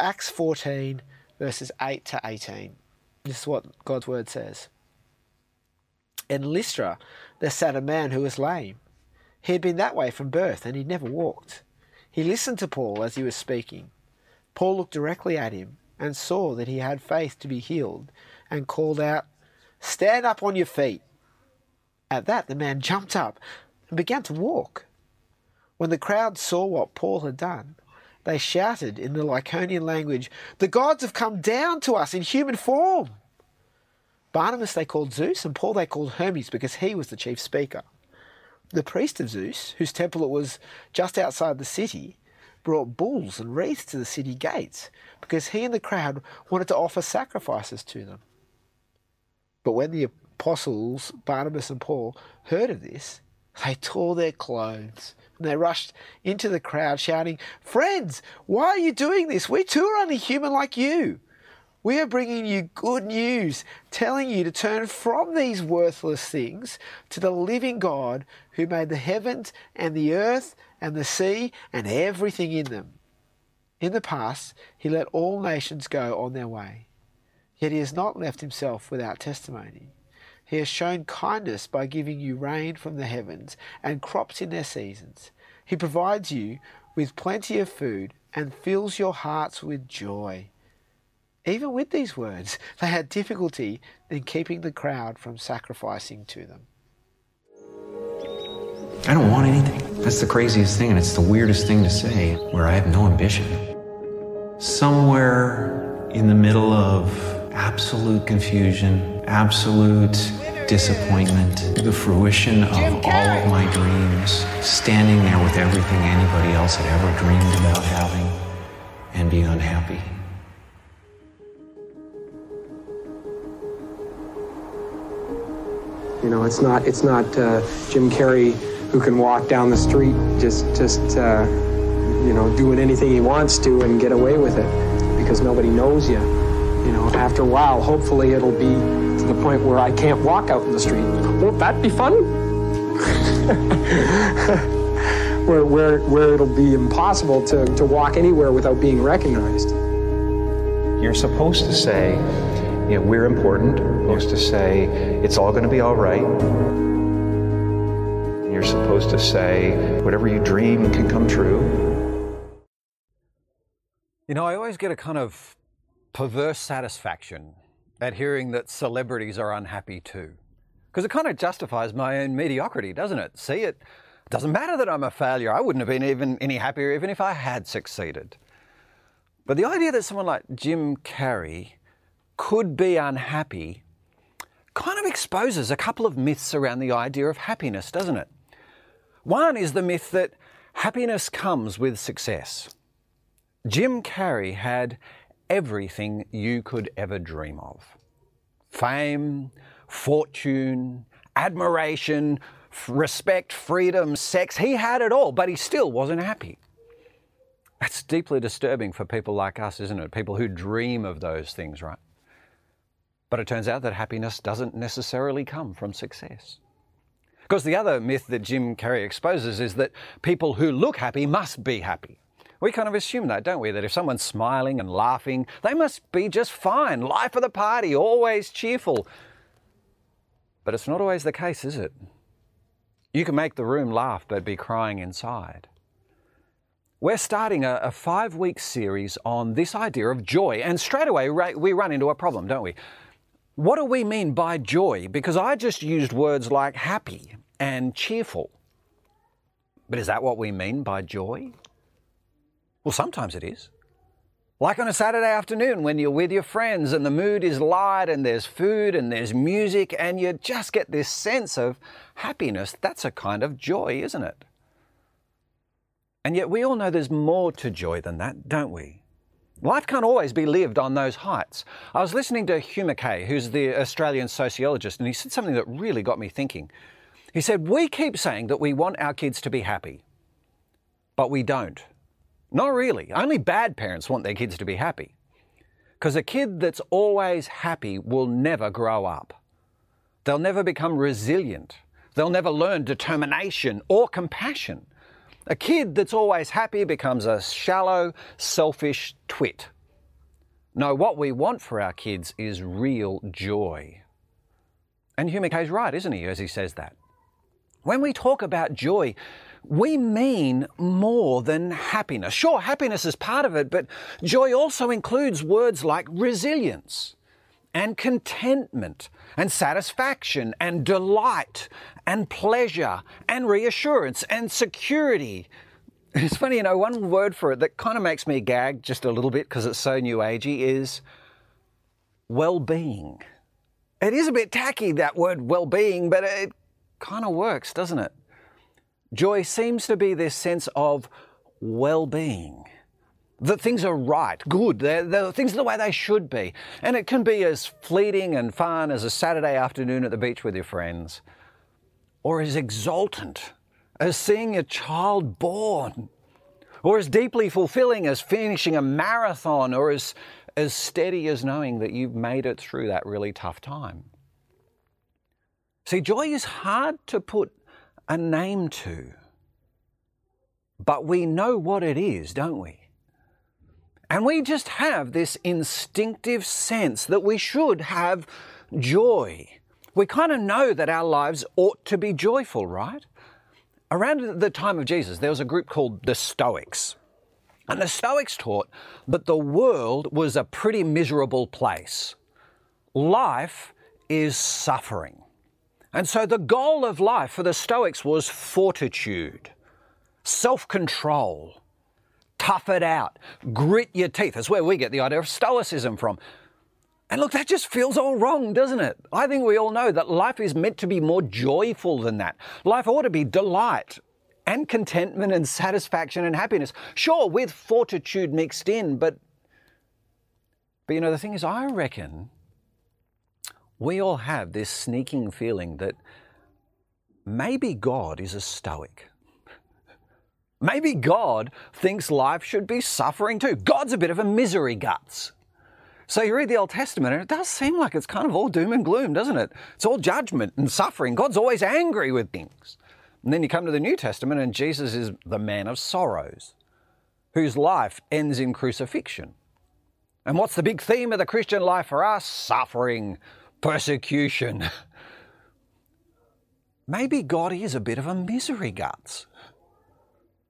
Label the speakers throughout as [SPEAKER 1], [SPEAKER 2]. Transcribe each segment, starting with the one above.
[SPEAKER 1] Acts 14, verses 8 to 18. This is what God's word says. In Lystra, there sat a man who was lame. He had been that way from birth, and he never walked. He listened to Paul as he was speaking. Paul looked directly at him and saw that he had faith to be healed, and called out, Stand up on your feet. At that, the man jumped up and began to walk. When the crowd saw what Paul had done, they shouted in the Lycaonian language, The gods have come down to us in human form. Barnabas they called Zeus, and Paul they called Hermes because he was the chief speaker. The priest of Zeus, whose temple it was just outside the city, brought bulls and wreaths to the city gates because he and the crowd wanted to offer sacrifices to them. But when the apostles, Barnabas and Paul, heard of this, they tore their clothes and they rushed into the crowd shouting, Friends, why are you doing this? We too are only human like you. We are bringing you good news, telling you to turn from these worthless things to the living God who made the heavens and the earth and the sea and everything in them. In the past, he let all nations go on their way. Yet he has not left himself without testimony. He has shown kindness by giving you rain from the heavens and crops in their seasons. He provides you with plenty of food and fills your hearts with joy. Even with these words, they had difficulty in keeping the crowd from sacrificing to them.
[SPEAKER 2] I don't want anything. That's the craziest thing, and it's the weirdest thing to say, where I have no ambition. Somewhere in the middle of absolute confusion, absolute disappointment, the fruition of all of my dreams, standing there with everything anybody else had ever dreamed about having, and being unhappy.
[SPEAKER 3] You know, it's not it's not uh, Jim Carrey who can walk down the street just just uh, you know doing anything he wants to and get away with it because nobody knows you. You know, after a while, hopefully it'll be to the point where I can't walk out in the street. Won't that be fun? where, where, where it'll be impossible to, to walk anywhere without being recognized.
[SPEAKER 2] You're supposed to say, you know, we're important. You're supposed to say, it's all going to be all right. You're supposed to say, whatever you dream can come true.
[SPEAKER 4] You know, I always get a kind of perverse satisfaction at hearing that celebrities are unhappy too. Because it kind of justifies my own mediocrity, doesn't it? See, it doesn't matter that I'm a failure. I wouldn't have been even any happier even if I had succeeded. But the idea that someone like Jim Carrey could be unhappy kind of exposes a couple of myths around the idea of happiness, doesn't it? One is the myth that happiness comes with success. Jim Carrey had everything you could ever dream of fame, fortune, admiration, respect, freedom, sex. He had it all, but he still wasn't happy. That's deeply disturbing for people like us, isn't it? People who dream of those things, right? But it turns out that happiness doesn't necessarily come from success. Because the other myth that Jim Carrey exposes is that people who look happy must be happy. We kind of assume that, don't we? That if someone's smiling and laughing, they must be just fine, life of the party, always cheerful. But it's not always the case, is it? You can make the room laugh but be crying inside. We're starting a, a five week series on this idea of joy, and straight away we run into a problem, don't we? What do we mean by joy? Because I just used words like happy and cheerful. But is that what we mean by joy? Well, sometimes it is. Like on a Saturday afternoon when you're with your friends and the mood is light and there's food and there's music and you just get this sense of happiness. That's a kind of joy, isn't it? And yet we all know there's more to joy than that, don't we? Life can't always be lived on those heights. I was listening to Hugh Mackay, who's the Australian sociologist, and he said something that really got me thinking. He said, We keep saying that we want our kids to be happy, but we don't. Not really. Only bad parents want their kids to be happy. Because a kid that's always happy will never grow up. They'll never become resilient. They'll never learn determination or compassion. A kid that's always happy becomes a shallow, selfish twit. No, what we want for our kids is real joy. And Hugh Mackay's right, isn't he, as he says that? When we talk about joy, we mean more than happiness. Sure, happiness is part of it, but joy also includes words like resilience and contentment and satisfaction and delight and pleasure and reassurance and security. It's funny, you know, one word for it that kind of makes me gag just a little bit because it's so new agey is well being. It is a bit tacky, that word well being, but it kind of works, doesn't it? Joy seems to be this sense of well being. That things are right, good, they're, they're, things are the way they should be. And it can be as fleeting and fun as a Saturday afternoon at the beach with your friends, or as exultant as seeing a child born, or as deeply fulfilling as finishing a marathon, or as, as steady as knowing that you've made it through that really tough time. See, joy is hard to put a name to, but we know what it is, don't we? And we just have this instinctive sense that we should have joy. We kind of know that our lives ought to be joyful, right? Around the time of Jesus, there was a group called the Stoics. And the Stoics taught that the world was a pretty miserable place. Life is suffering. And so the goal of life for the Stoics was fortitude, self control, tough it out, grit your teeth. That's where we get the idea of Stoicism from. And look, that just feels all wrong, doesn't it? I think we all know that life is meant to be more joyful than that. Life ought to be delight and contentment and satisfaction and happiness. Sure, with fortitude mixed in, but but you know the thing is I reckon we all have this sneaking feeling that maybe God is a stoic. Maybe God thinks life should be suffering too. God's a bit of a misery guts. So you read the Old Testament and it does seem like it's kind of all doom and gloom, doesn't it? It's all judgment and suffering. God's always angry with things. And then you come to the New Testament and Jesus is the man of sorrows, whose life ends in crucifixion. And what's the big theme of the Christian life for us? Suffering, persecution. Maybe God is a bit of a misery guts.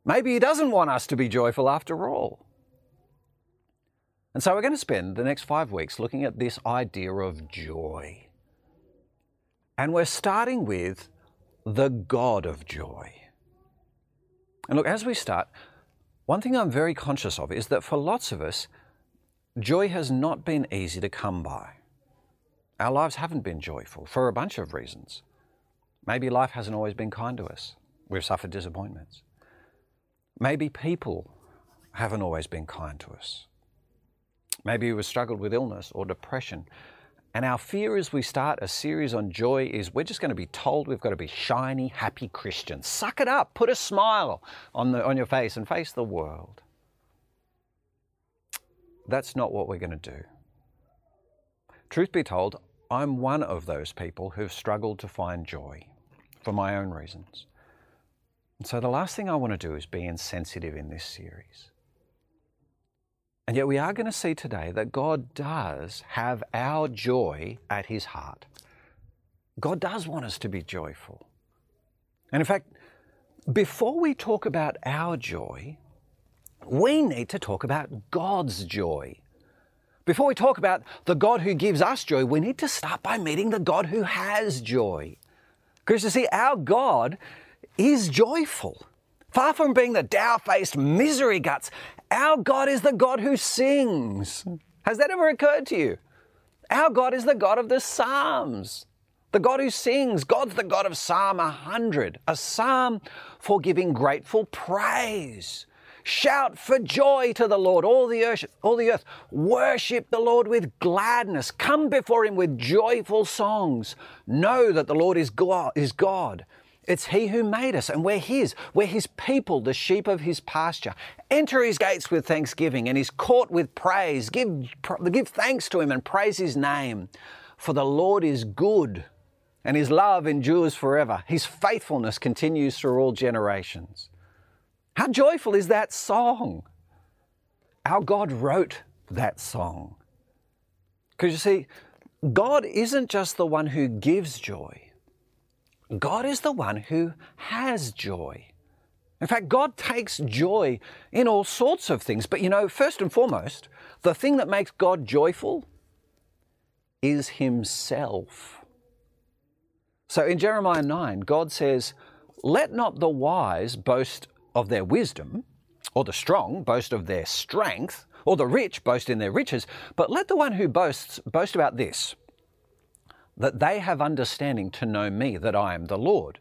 [SPEAKER 4] Maybe He doesn't want us to be joyful after all. And so we're going to spend the next five weeks looking at this idea of joy. And we're starting with the God of joy. And look, as we start, one thing I'm very conscious of is that for lots of us, joy has not been easy to come by. Our lives haven't been joyful for a bunch of reasons. Maybe life hasn't always been kind to us. We've suffered disappointments. Maybe people haven't always been kind to us. Maybe we've struggled with illness or depression. And our fear as we start a series on joy is we're just going to be told we've got to be shiny, happy Christians. Suck it up, put a smile on, the, on your face and face the world. That's not what we're going to do. Truth be told, I'm one of those people who've struggled to find joy for my own reasons. And so the last thing I want to do is be insensitive in this series. And yet we are going to see today that God does have our joy at his heart. God does want us to be joyful. And in fact, before we talk about our joy, we need to talk about God's joy. Before we talk about the God who gives us joy, we need to start by meeting the God who has joy. Because you see, our God is joyful. Far from being the dour faced misery guts, our God is the God who sings. Has that ever occurred to you? Our God is the God of the Psalms, the God who sings. God's the God of Psalm 100, a psalm for giving grateful praise. Shout for joy to the Lord, all the earth, all the earth. Worship the Lord with gladness. Come before him with joyful songs. Know that the Lord is God, is God. It's He who made us, and we're His. We're His people, the sheep of His pasture. Enter His gates with thanksgiving and His court with praise. Give, give thanks to Him and praise His name. For the Lord is good, and His love endures forever. His faithfulness continues through all generations. How joyful is that song? Our God wrote that song. Because you see, God isn't just the one who gives joy, God is the one who has joy. In fact, God takes joy in all sorts of things. But you know, first and foremost, the thing that makes God joyful is Himself. So in Jeremiah 9, God says, Let not the wise boast of their wisdom, or the strong boast of their strength, or the rich boast in their riches, but let the one who boasts boast about this that they have understanding to know me, that I am the Lord,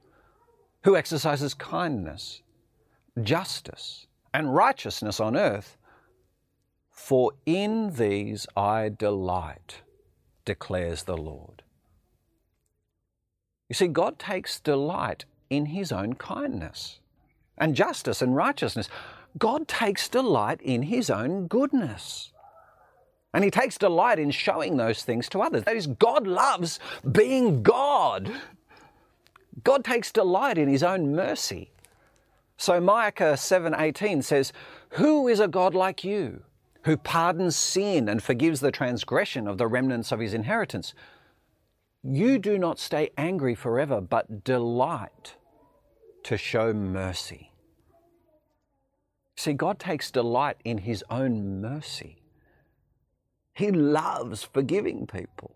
[SPEAKER 4] who exercises kindness, justice, and righteousness on earth. For in these I delight, declares the Lord. You see, God takes delight in His own kindness and justice and righteousness. God takes delight in His own goodness. And he takes delight in showing those things to others. That is, God loves being God. God takes delight in his own mercy. So Micah 7:18 says, "Who is a God like you, who pardons sin and forgives the transgression of the remnants of his inheritance? You do not stay angry forever, but delight to show mercy." See, God takes delight in his own mercy. He loves forgiving people.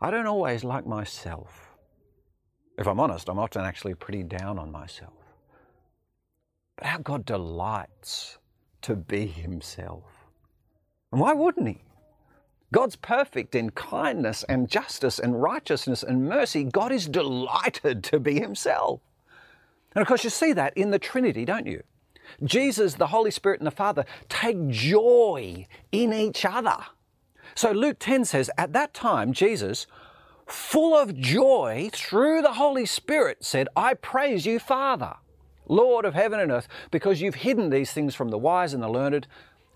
[SPEAKER 4] I don't always like myself. If I'm honest, I'm often actually pretty down on myself. But how God delights to be Himself. And why wouldn't He? God's perfect in kindness and justice and righteousness and mercy. God is delighted to be Himself. And of course, you see that in the Trinity, don't you? Jesus, the Holy Spirit, and the Father take joy in each other. So Luke 10 says, At that time, Jesus, full of joy through the Holy Spirit, said, I praise you, Father, Lord of heaven and earth, because you've hidden these things from the wise and the learned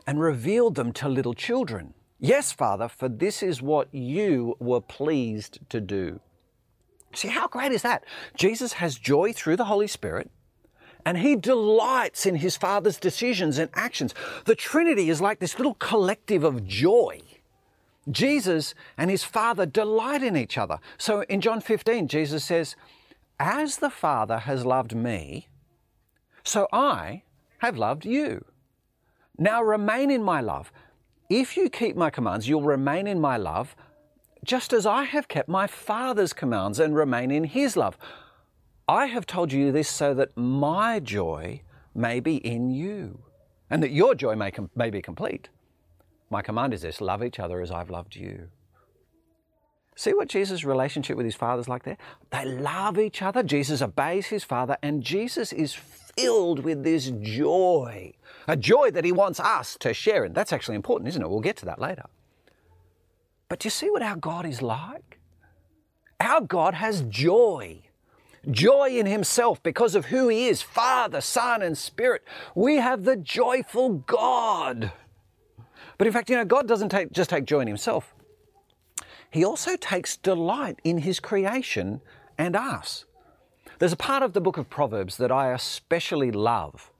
[SPEAKER 4] and revealed them to little children. Yes, Father, for this is what you were pleased to do. See, how great is that? Jesus has joy through the Holy Spirit and he delights in his Father's decisions and actions. The Trinity is like this little collective of joy. Jesus and his Father delight in each other. So in John 15, Jesus says, As the Father has loved me, so I have loved you. Now remain in my love. If you keep my commands, you'll remain in my love, just as I have kept my Father's commands and remain in his love. I have told you this so that my joy may be in you, and that your joy may, com- may be complete. My command is this love each other as I've loved you. See what Jesus' relationship with his father is like there? They love each other. Jesus obeys his father, and Jesus is filled with this joy, a joy that he wants us to share in. That's actually important, isn't it? We'll get to that later. But do you see what our God is like? Our God has joy joy in Himself because of who He is Father, Son, and Spirit. We have the joyful God. But in fact, you know, God doesn't take, just take joy in Himself, He also takes delight in His creation and us. There's a part of the book of Proverbs that I especially love.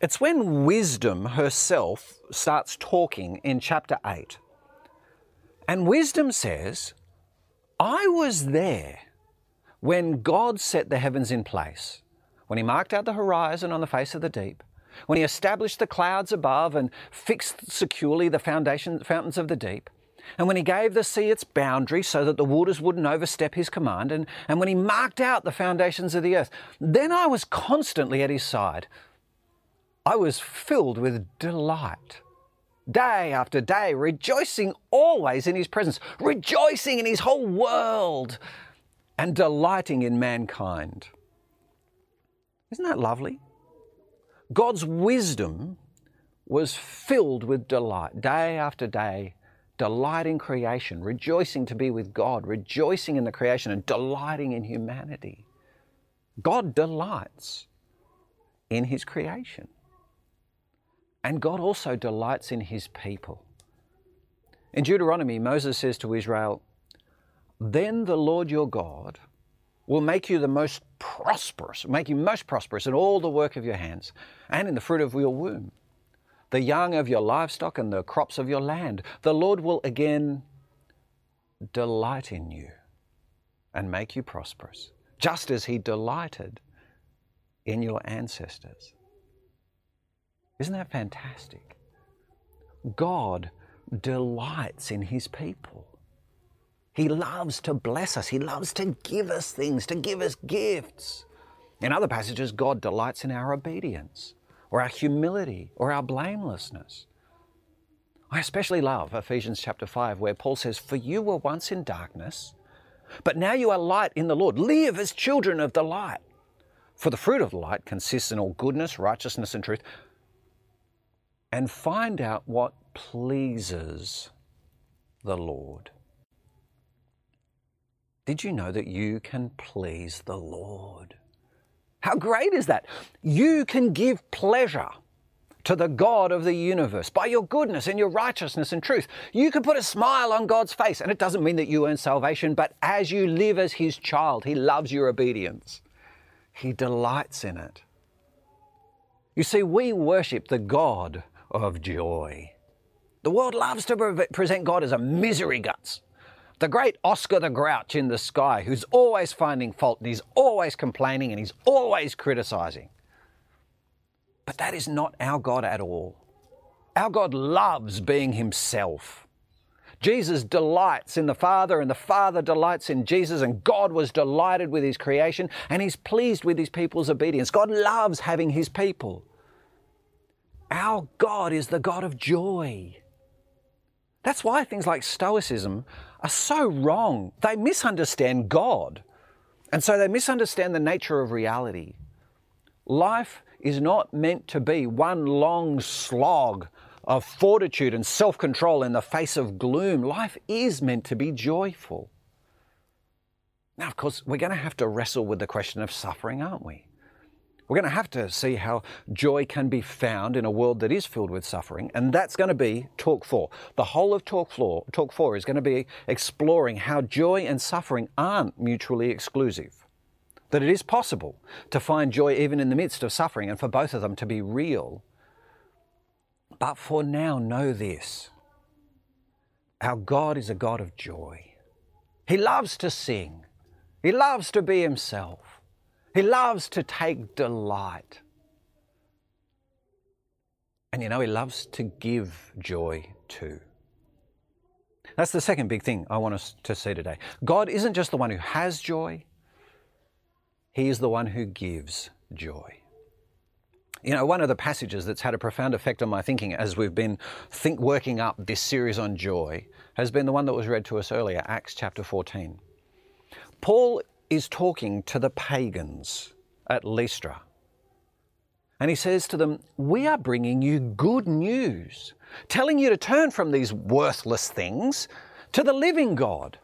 [SPEAKER 4] It's when wisdom herself starts talking in chapter 8. And wisdom says, I was there when God set the heavens in place, when He marked out the horizon on the face of the deep, when He established the clouds above and fixed securely the foundation, fountains of the deep, and when He gave the sea its boundary so that the waters wouldn't overstep His command, and, and when He marked out the foundations of the earth, then I was constantly at His side. I was filled with delight day after day, rejoicing always in His presence, rejoicing in His whole world, and delighting in mankind. Isn't that lovely? God's wisdom was filled with delight day after day, delighting creation, rejoicing to be with God, rejoicing in the creation, and delighting in humanity. God delights in His creation. And God also delights in His people. In Deuteronomy, Moses says to Israel, then the Lord your God will make you the most prosperous, make you most prosperous in all the work of your hands and in the fruit of your womb, the young of your livestock and the crops of your land. The Lord will again delight in you and make you prosperous, just as He delighted in your ancestors. Isn't that fantastic? God delights in His people. He loves to bless us. He loves to give us things, to give us gifts. In other passages, God delights in our obedience or our humility or our blamelessness. I especially love Ephesians chapter 5, where Paul says, For you were once in darkness, but now you are light in the Lord. Live as children of the light. For the fruit of the light consists in all goodness, righteousness, and truth. And find out what pleases the Lord. Did you know that you can please the Lord? How great is that? You can give pleasure to the God of the universe by your goodness and your righteousness and truth. You can put a smile on God's face, and it doesn't mean that you earn salvation, but as you live as His child, He loves your obedience. He delights in it. You see, we worship the God of joy. The world loves to present God as a misery guts, the great Oscar the Grouch in the sky who's always finding fault and he's always complaining and he's always criticizing. But that is not our God at all. Our God loves being himself. Jesus delights in the Father, and the Father delights in Jesus, and God was delighted with his creation, and he's pleased with his people's obedience. God loves having his people. Our God is the God of joy. That's why things like Stoicism are so wrong. They misunderstand God. And so they misunderstand the nature of reality. Life is not meant to be one long slog of fortitude and self control in the face of gloom. Life is meant to be joyful. Now, of course, we're going to have to wrestle with the question of suffering, aren't we? We're going to have to see how joy can be found in a world that is filled with suffering, and that's going to be Talk 4. The whole of Talk 4, Talk 4 is going to be exploring how joy and suffering aren't mutually exclusive. That it is possible to find joy even in the midst of suffering and for both of them to be real. But for now, know this our God is a God of joy. He loves to sing, He loves to be Himself. He loves to take delight. And you know, He loves to give joy too. That's the second big thing I want us to see today. God isn't just the one who has joy, He is the one who gives joy. You know, one of the passages that's had a profound effect on my thinking as we've been think, working up this series on joy has been the one that was read to us earlier, Acts chapter 14. Paul is talking to the pagans at Lystra. And he says to them, We are bringing you good news, telling you to turn from these worthless things to the living God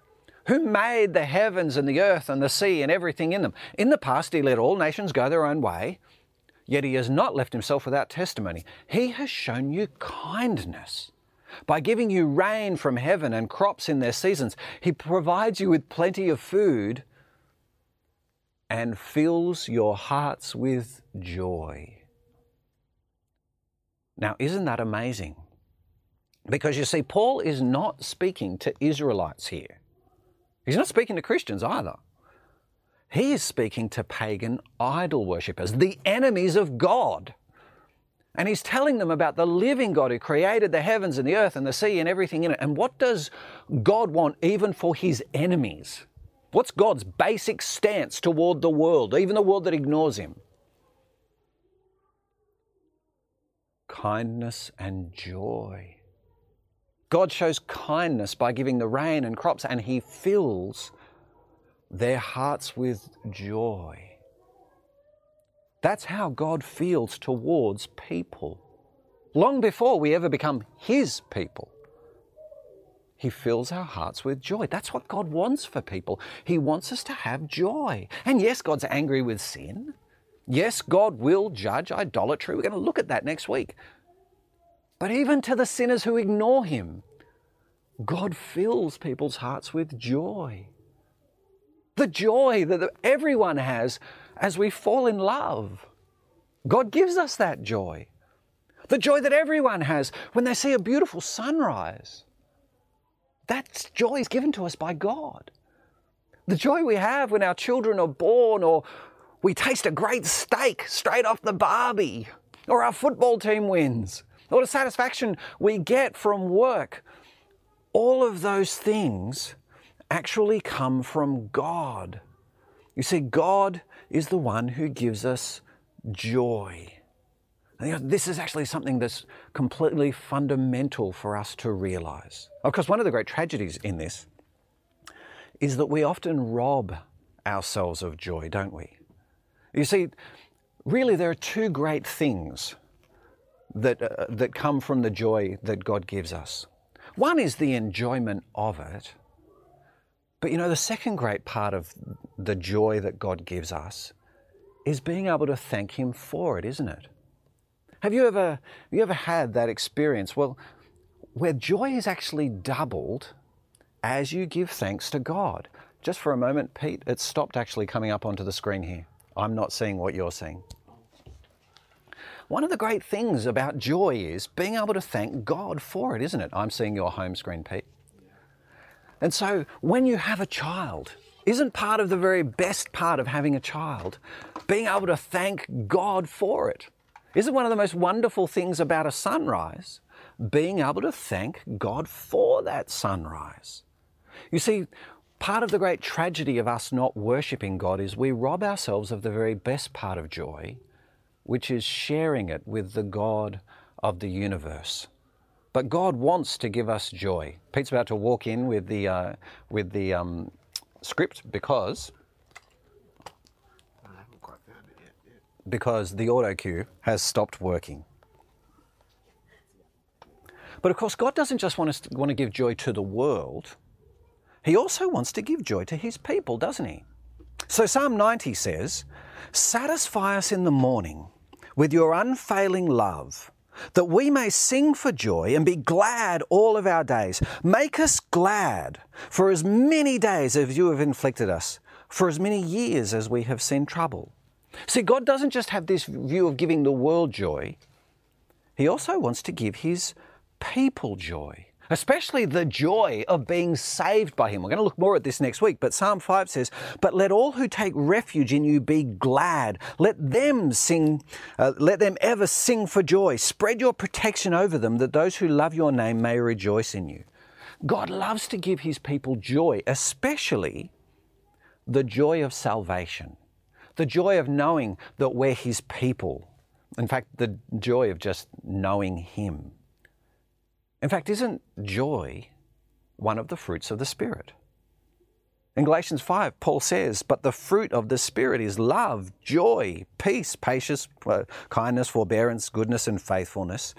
[SPEAKER 4] who made the heavens and the earth and the sea and everything in them. In the past, he let all nations go their own way, yet he has not left himself without testimony. He has shown you kindness. By giving you rain from heaven and crops in their seasons, he provides you with plenty of food and fills your hearts with joy. Now, isn't that amazing? Because you see, Paul is not speaking to Israelites here. He's not speaking to Christians either. He is speaking to pagan idol worshippers, the enemies of God. And he's telling them about the living God who created the heavens and the earth and the sea and everything in it. And what does God want even for his enemies? What's God's basic stance toward the world, even the world that ignores Him? Kindness and joy. God shows kindness by giving the rain and crops, and He fills their hearts with joy. That's how God feels towards people, long before we ever become His people. He fills our hearts with joy. That's what God wants for people. He wants us to have joy. And yes, God's angry with sin. Yes, God will judge idolatry. We're going to look at that next week. But even to the sinners who ignore Him, God fills people's hearts with joy. The joy that everyone has as we fall in love. God gives us that joy. the joy that everyone has when they see a beautiful sunrise. That joy is given to us by God. The joy we have when our children are born, or we taste a great steak straight off the barbie, or our football team wins, or the satisfaction we get from work. All of those things actually come from God. You see, God is the one who gives us joy. And this is actually something that's completely fundamental for us to realize. Of course, one of the great tragedies in this is that we often rob ourselves of joy, don't we? You see, really, there are two great things that, uh, that come from the joy that God gives us. One is the enjoyment of it, but you know, the second great part of the joy that God gives us is being able to thank Him for it, isn't it? Have you ever, have you ever had that experience? Well, where joy is actually doubled as you give thanks to God. Just for a moment, Pete, it stopped actually coming up onto the screen here. I'm not seeing what you're seeing. One of the great things about joy is being able to thank God for it, isn't it? I'm seeing your home screen, Pete. And so when you have a child, isn't part of the very best part of having a child being able to thank God for it? Isn't one of the most wonderful things about a sunrise being able to thank God for that sunrise? You see, part of the great tragedy of us not worshipping God is we rob ourselves of the very best part of joy, which is sharing it with the God of the universe. But God wants to give us joy. Pete's about to walk in with the, uh, with the um, script because because the auto cue has stopped working. But of course, God doesn't just want us to, want to give joy to the world. He also wants to give joy to his people, doesn't he? So Psalm 90 says, Satisfy us in the morning with your unfailing love that we may sing for joy and be glad all of our days. Make us glad for as many days as you have inflicted us, for as many years as we have seen trouble. See, God doesn't just have this view of giving the world joy, He also wants to give His people joy especially the joy of being saved by him. We're going to look more at this next week, but Psalm 5 says, But let all who take refuge in you be glad. Let them sing, uh, let them ever sing for joy. Spread your protection over them, that those who love your name may rejoice in you. God loves to give his people joy, especially the joy of salvation, the joy of knowing that we're his people. In fact, the joy of just knowing him. In fact, isn't joy one of the fruits of the Spirit? In Galatians 5, Paul says, But the fruit of the Spirit is love, joy, peace, patience, uh, kindness, forbearance, goodness, and faithfulness.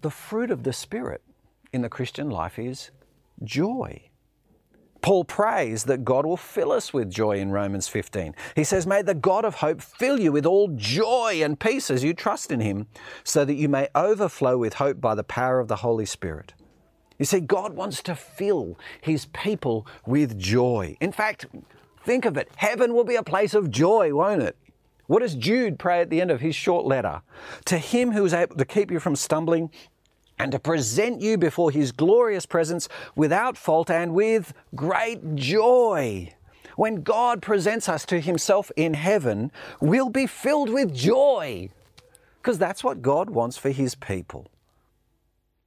[SPEAKER 4] The fruit of the Spirit in the Christian life is joy. Paul prays that God will fill us with joy in Romans 15. He says, May the God of hope fill you with all joy and peace as you trust in him, so that you may overflow with hope by the power of the Holy Spirit. You see, God wants to fill his people with joy. In fact, think of it heaven will be a place of joy, won't it? What does Jude pray at the end of his short letter? To him who is able to keep you from stumbling and to present you before his glorious presence without fault and with great joy. When God presents us to himself in heaven, we'll be filled with joy because that's what God wants for his people.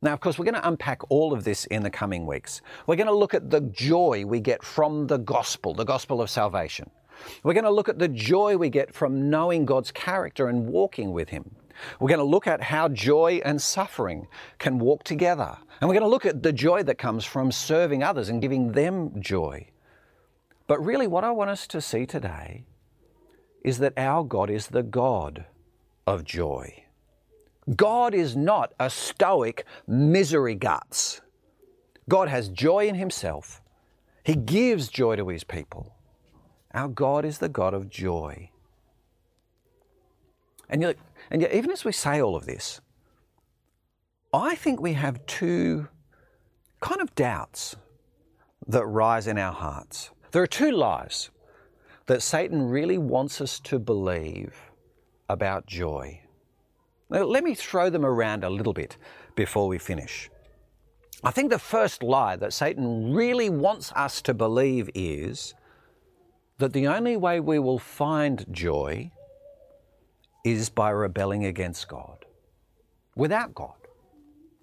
[SPEAKER 4] Now, of course, we're going to unpack all of this in the coming weeks. We're going to look at the joy we get from the gospel, the gospel of salvation. We're going to look at the joy we get from knowing God's character and walking with Him. We're going to look at how joy and suffering can walk together. And we're going to look at the joy that comes from serving others and giving them joy. But really, what I want us to see today is that our God is the God of joy. God is not a stoic misery guts. God has joy in Himself. He gives joy to His people. Our God is the God of joy. And yet, and yet, even as we say all of this, I think we have two kind of doubts that rise in our hearts. There are two lies that Satan really wants us to believe about joy. Now, let me throw them around a little bit before we finish. I think the first lie that Satan really wants us to believe is that the only way we will find joy is by rebelling against God, without God,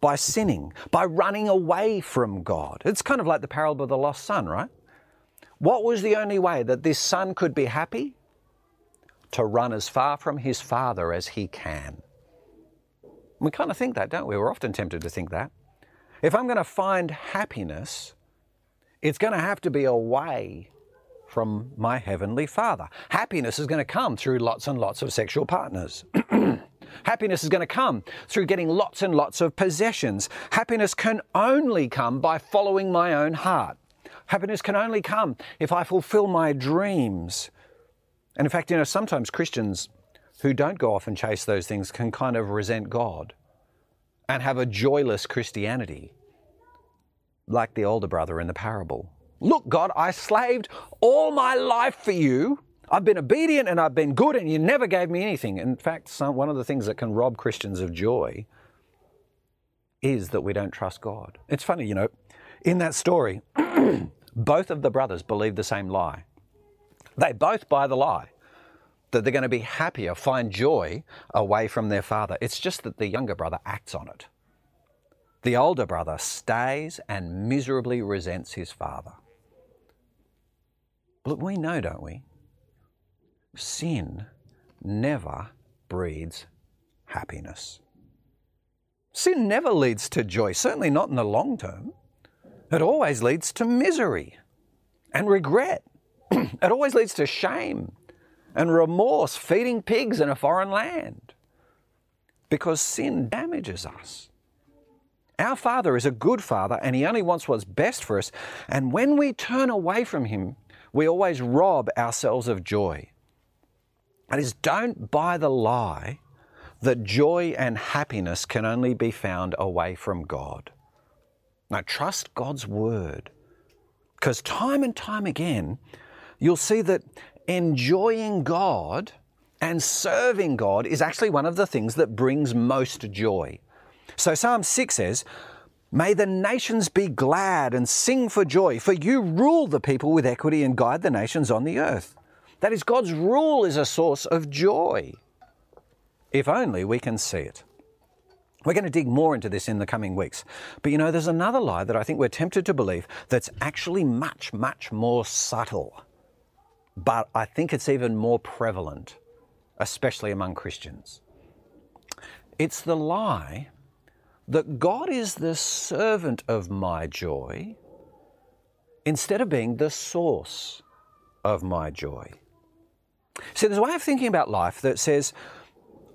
[SPEAKER 4] by sinning, by running away from God. It's kind of like the parable of the lost son, right? What was the only way that this son could be happy? To run as far from his father as he can. We kind of think that, don't we? We're often tempted to think that. If I'm going to find happiness, it's going to have to be away from my heavenly Father. Happiness is going to come through lots and lots of sexual partners. Happiness is going to come through getting lots and lots of possessions. Happiness can only come by following my own heart. Happiness can only come if I fulfill my dreams. And in fact, you know, sometimes Christians who don't go off and chase those things can kind of resent God and have a joyless Christianity, like the older brother in the parable. Look, God, I slaved all my life for you. I've been obedient and I've been good, and you never gave me anything. In fact, some, one of the things that can rob Christians of joy is that we don't trust God. It's funny, you know, in that story, both of the brothers believe the same lie. They both buy the lie that they're going to be happier, find joy away from their father. It's just that the younger brother acts on it. The older brother stays and miserably resents his father. Look, we know, don't we? Sin never breeds happiness. Sin never leads to joy, certainly not in the long term. It always leads to misery and regret. it always leads to shame and remorse, feeding pigs in a foreign land. Because sin damages us. Our Father is a good Father and He only wants what's best for us. And when we turn away from Him, we always rob ourselves of joy. That is, don't buy the lie that joy and happiness can only be found away from God. Now, trust God's word. Because time and time again, you'll see that enjoying God and serving God is actually one of the things that brings most joy. So Psalm 6 says, May the nations be glad and sing for joy, for you rule the people with equity and guide the nations on the earth. That is, God's rule is a source of joy. If only we can see it. We're going to dig more into this in the coming weeks. But you know, there's another lie that I think we're tempted to believe that's actually much, much more subtle. But I think it's even more prevalent, especially among Christians. It's the lie that God is the servant of my joy instead of being the source of my joy. See, there's a way of thinking about life that says,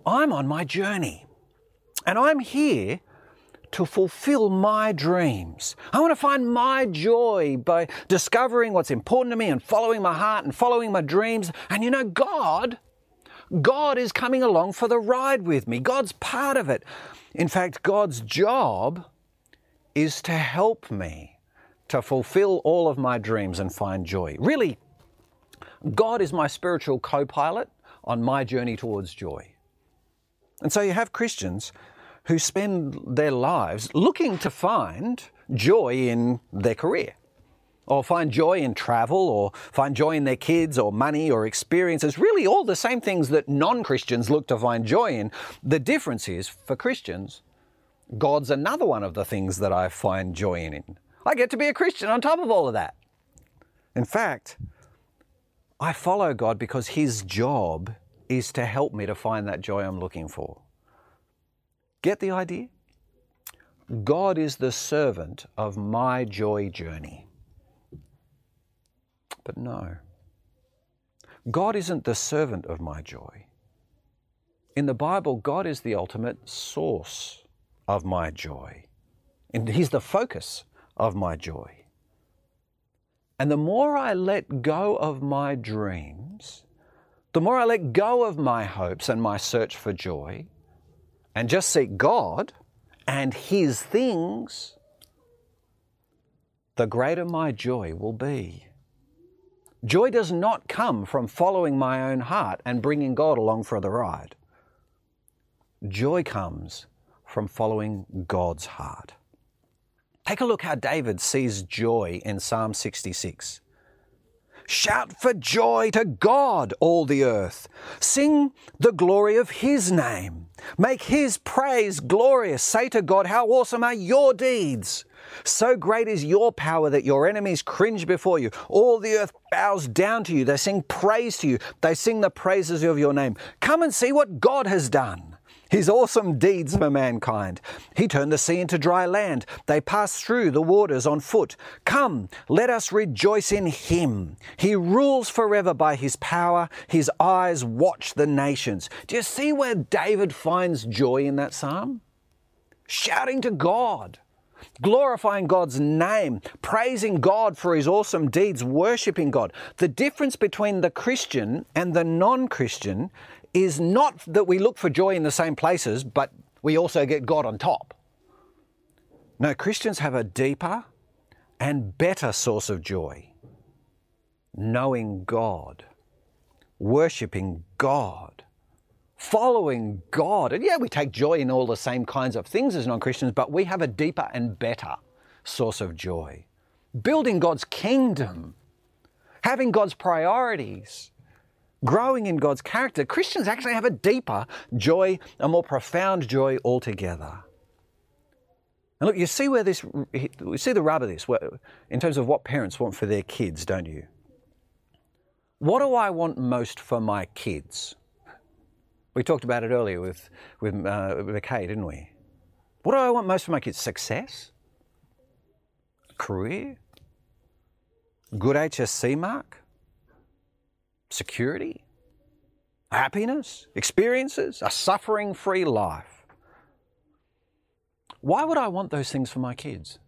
[SPEAKER 4] I'm on my journey and I'm here to fulfill my dreams. I want to find my joy by discovering what's important to me and following my heart and following my dreams. And you know, God, God is coming along for the ride with me. God's part of it. In fact, God's job is to help me to fulfill all of my dreams and find joy. Really, God is my spiritual co pilot on my journey towards joy. And so you have Christians who spend their lives looking to find joy in their career, or find joy in travel, or find joy in their kids, or money, or experiences. Really, all the same things that non Christians look to find joy in. The difference is, for Christians, God's another one of the things that I find joy in. I get to be a Christian on top of all of that. In fact, I follow God because His job is to help me to find that joy I'm looking for. Get the idea? God is the servant of my joy journey. But no, God isn't the servant of my joy. In the Bible, God is the ultimate source of my joy. And He's the focus of my joy. And the more I let go of my dreams, the more I let go of my hopes and my search for joy, and just seek God and His things, the greater my joy will be. Joy does not come from following my own heart and bringing God along for the ride. Joy comes from following God's heart. Take a look how David sees joy in Psalm 66. Shout for joy to God, all the earth. Sing the glory of His name. Make His praise glorious. Say to God, How awesome are your deeds! So great is your power that your enemies cringe before you. All the earth bows down to you. They sing praise to you. They sing the praises of your name. Come and see what God has done his awesome deeds for mankind. He turned the sea into dry land. They passed through the waters on foot. Come, let us rejoice in him. He rules forever by his power. His eyes watch the nations. Do you see where David finds joy in that psalm? Shouting to God glorifying God's name, praising God for his awesome deeds, worshiping God. The difference between the Christian and the non Christian is not that we look for joy in the same places, but we also get God on top. No, Christians have a deeper and better source of joy knowing God, worshipping God, following God. And yeah, we take joy in all the same kinds of things as non Christians, but we have a deeper and better source of joy. Building God's kingdom, having God's priorities, growing in God's character, Christians actually have a deeper joy, a more profound joy altogether. And look, you see where this, you see the rub of this, in terms of what parents want for their kids, don't you? What do I want most for my kids? We talked about it earlier with, with, uh, McKay, didn't we? What do I want most for my kids? Success? Career? Good HSC mark? security, happiness, experiences, a suffering free life. Why would I want those things for my kids?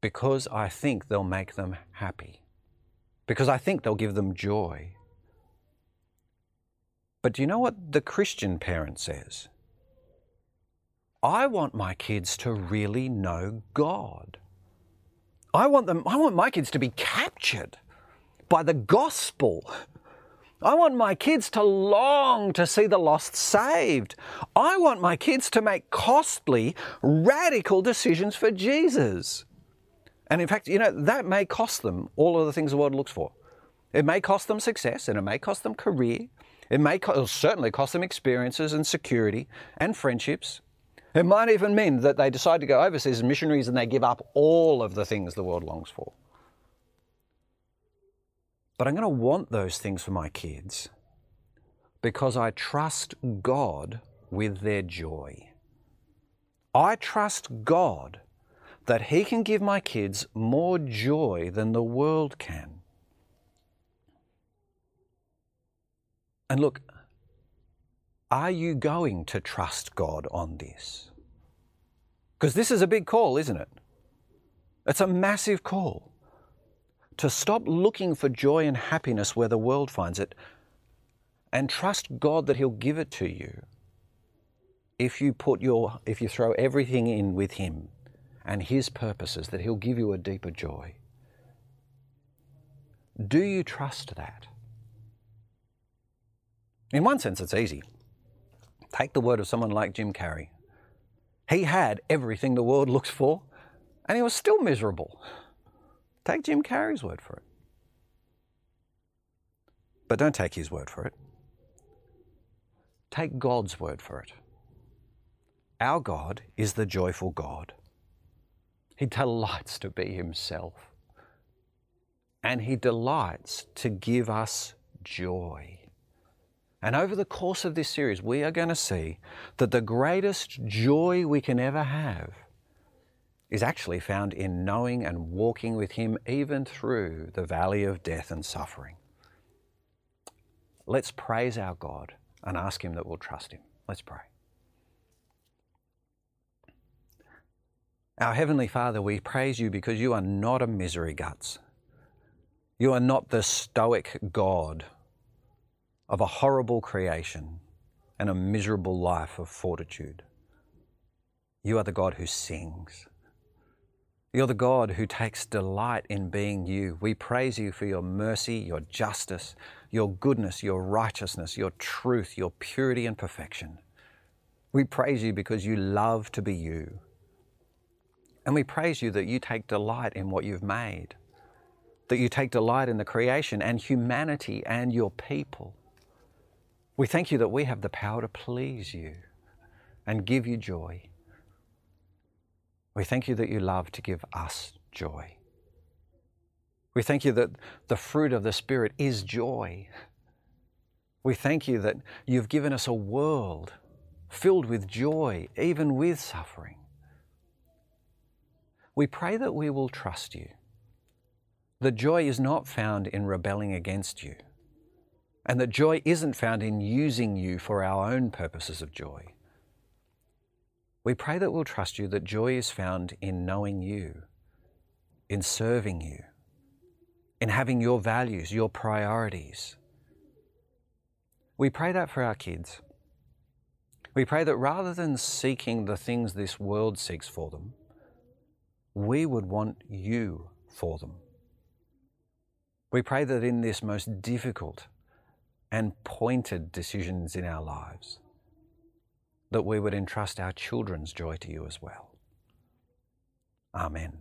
[SPEAKER 4] Because I think they'll make them happy. Because I think they'll give them joy. But do you know what the Christian parent says? I want my kids to really know God. I want them I want my kids to be captured by the gospel. I want my kids to long to see the lost saved. I want my kids to make costly, radical decisions for Jesus. And in fact, you know, that may cost them all of the things the world looks for. It may cost them success and it may cost them career. It may co- certainly cost them experiences and security and friendships. It might even mean that they decide to go overseas as missionaries and they give up all of the things the world longs for. But I'm going to want those things for my kids because I trust God with their joy. I trust God that He can give my kids more joy than the world can. And look, are you going to trust God on this? Because this is a big call, isn't it? It's a massive call to stop looking for joy and happiness where the world finds it and trust God that He'll give it to you if you put your if you throw everything in with Him and His purposes that He'll give you a deeper joy. Do you trust that? In one sense, it's easy. Take the word of someone like Jim Carrey. He had everything the world looks for, and he was still miserable. Take Jim Carrey's word for it. But don't take his word for it. Take God's word for it. Our God is the joyful God. He delights to be Himself. And He delights to give us joy. And over the course of this series, we are going to see that the greatest joy we can ever have is actually found in knowing and walking with Him even through the valley of death and suffering. Let's praise our God and ask Him that we'll trust Him. Let's pray. Our Heavenly Father, we praise you because you are not a misery guts. You are not the stoic God of a horrible creation and a miserable life of fortitude. You are the God who sings You're the God who takes delight in being you. We praise you for your mercy, your justice, your goodness, your righteousness, your truth, your purity and perfection. We praise you because you love to be you. And we praise you that you take delight in what you've made, that you take delight in the creation and humanity and your people. We thank you that we have the power to please you and give you joy. We thank you that you love to give us joy. We thank you that the fruit of the Spirit is joy. We thank you that you've given us a world filled with joy, even with suffering. We pray that we will trust you. The joy is not found in rebelling against you, and that joy isn't found in using you for our own purposes of joy. We pray that we'll trust you that joy is found in knowing you, in serving you, in having your values, your priorities. We pray that for our kids. We pray that rather than seeking the things this world seeks for them, we would want you for them. We pray that in this most difficult and pointed decisions in our lives, that we would entrust our children's joy to you as well. Amen.